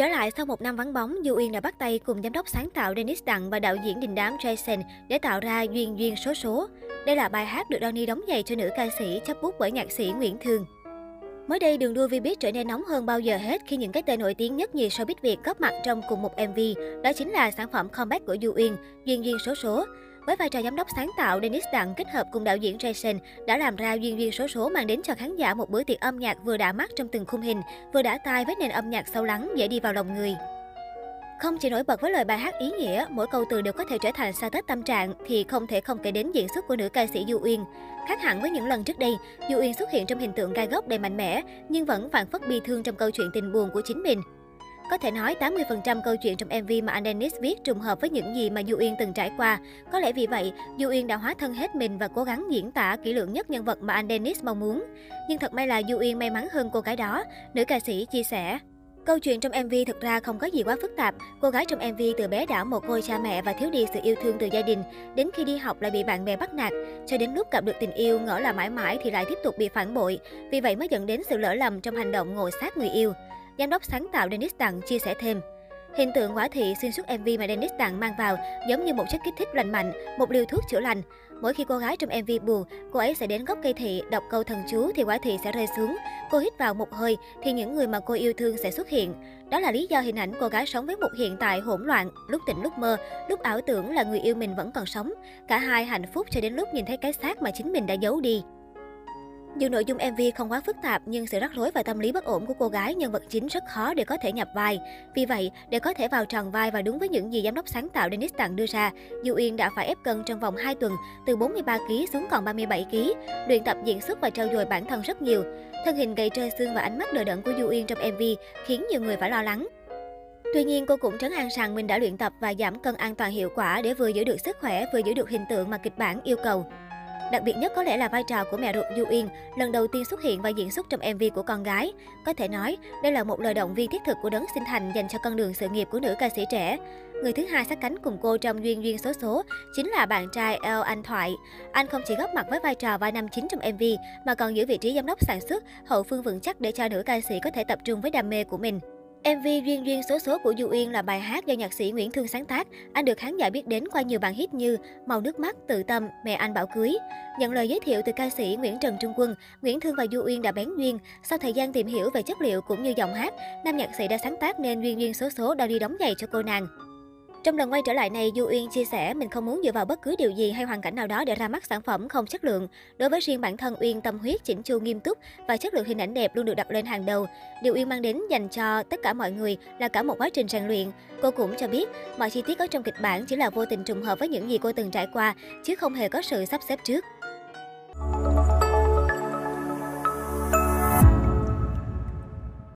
Trở lại sau một năm vắng bóng, Du Uyên đã bắt tay cùng giám đốc sáng tạo Dennis Đặng và đạo diễn đình đám Jason để tạo ra duyên duyên số số. Đây là bài hát được Donny đóng giày cho nữ ca sĩ chấp bút bởi nhạc sĩ Nguyễn Thương. Mới đây, đường đua Vbiz trở nên nóng hơn bao giờ hết khi những cái tên nổi tiếng nhất nhì showbiz Việt góp mặt trong cùng một MV. Đó chính là sản phẩm comeback của Du Uyên, Duyên Duyên Số Số. Với vai trò giám đốc sáng tạo, Dennis Đặng kết hợp cùng đạo diễn Jason đã làm ra duyên duyên số số mang đến cho khán giả một bữa tiệc âm nhạc vừa đã mắt trong từng khung hình, vừa đã tai với nền âm nhạc sâu lắng dễ đi vào lòng người. Không chỉ nổi bật với lời bài hát ý nghĩa, mỗi câu từ đều có thể trở thành sa tết tâm trạng thì không thể không kể đến diễn xuất của nữ ca sĩ Du Uyên. Khác hẳn với những lần trước đây, Du Uyên xuất hiện trong hình tượng gai góc đầy mạnh mẽ nhưng vẫn phản phất bi thương trong câu chuyện tình buồn của chính mình. Có thể nói 80% câu chuyện trong MV mà anh Dennis viết trùng hợp với những gì mà Du Yên từng trải qua. Có lẽ vì vậy, Du Yên đã hóa thân hết mình và cố gắng diễn tả kỹ lưỡng nhất nhân vật mà anh Dennis mong muốn. Nhưng thật may là Du Yên may mắn hơn cô gái đó, nữ ca sĩ chia sẻ. Câu chuyện trong MV thực ra không có gì quá phức tạp. Cô gái trong MV từ bé đã một côi cha mẹ và thiếu đi sự yêu thương từ gia đình. Đến khi đi học lại bị bạn bè bắt nạt. Cho đến lúc gặp được tình yêu, ngỡ là mãi mãi thì lại tiếp tục bị phản bội. Vì vậy mới dẫn đến sự lỡ lầm trong hành động ngồi sát người yêu. Giám đốc sáng tạo Dennis Tặng chia sẻ thêm. Hiện tượng quả thị xuyên suốt MV mà Dennis Tặng mang vào giống như một chất kích thích lành mạnh, một liều thuốc chữa lành. Mỗi khi cô gái trong MV buồn, cô ấy sẽ đến gốc cây thị, đọc câu thần chú thì quả thị sẽ rơi xuống. Cô hít vào một hơi thì những người mà cô yêu thương sẽ xuất hiện. Đó là lý do hình ảnh cô gái sống với một hiện tại hỗn loạn, lúc tỉnh lúc mơ, lúc ảo tưởng là người yêu mình vẫn còn sống. Cả hai hạnh phúc cho đến lúc nhìn thấy cái xác mà chính mình đã giấu đi. Dù nội dung MV không quá phức tạp nhưng sự rắc rối và tâm lý bất ổn của cô gái nhân vật chính rất khó để có thể nhập vai. Vì vậy, để có thể vào tròn vai và đúng với những gì giám đốc sáng tạo Dennis Tặng đưa ra, Du yên đã phải ép cân trong vòng 2 tuần, từ 43 kg xuống còn 37 kg, luyện tập diễn xuất và trau dồi bản thân rất nhiều. Thân hình gầy trơ xương và ánh mắt đờ đẫn của Du yên trong MV khiến nhiều người phải lo lắng. Tuy nhiên, cô cũng trấn an rằng mình đã luyện tập và giảm cân an toàn hiệu quả để vừa giữ được sức khỏe, vừa giữ được hình tượng mà kịch bản yêu cầu. Đặc biệt nhất có lẽ là vai trò của mẹ ruột Du Yên, lần đầu tiên xuất hiện và diễn xuất trong MV của con gái. Có thể nói, đây là một lời động viên thiết thực của đấng sinh thành dành cho con đường sự nghiệp của nữ ca sĩ trẻ. Người thứ hai sát cánh cùng cô trong duyên duyên số số chính là bạn trai El Anh Thoại. Anh không chỉ góp mặt với vai trò vai nam chính trong MV mà còn giữ vị trí giám đốc sản xuất, hậu phương vững chắc để cho nữ ca sĩ có thể tập trung với đam mê của mình. MV Duyên Duyên Số Số của Du Uyên là bài hát do nhạc sĩ Nguyễn Thương sáng tác. Anh được khán giả biết đến qua nhiều bản hit như Màu nước mắt, Tự tâm, Mẹ anh bảo cưới. Nhận lời giới thiệu từ ca sĩ Nguyễn Trần Trung Quân, Nguyễn Thương và Du Uyên đã bén duyên. Sau thời gian tìm hiểu về chất liệu cũng như giọng hát, nam nhạc sĩ đã sáng tác nên Duyên Duyên Số Số đã đi đóng giày cho cô nàng. Trong lần quay trở lại này, Du Uyên chia sẻ mình không muốn dựa vào bất cứ điều gì hay hoàn cảnh nào đó để ra mắt sản phẩm không chất lượng. Đối với riêng bản thân Uyên tâm huyết, chỉnh chu nghiêm túc và chất lượng hình ảnh đẹp luôn được đặt lên hàng đầu. Điều Uyên mang đến dành cho tất cả mọi người là cả một quá trình rèn luyện. Cô cũng cho biết, mọi chi tiết có trong kịch bản chỉ là vô tình trùng hợp với những gì cô từng trải qua, chứ không hề có sự sắp xếp trước.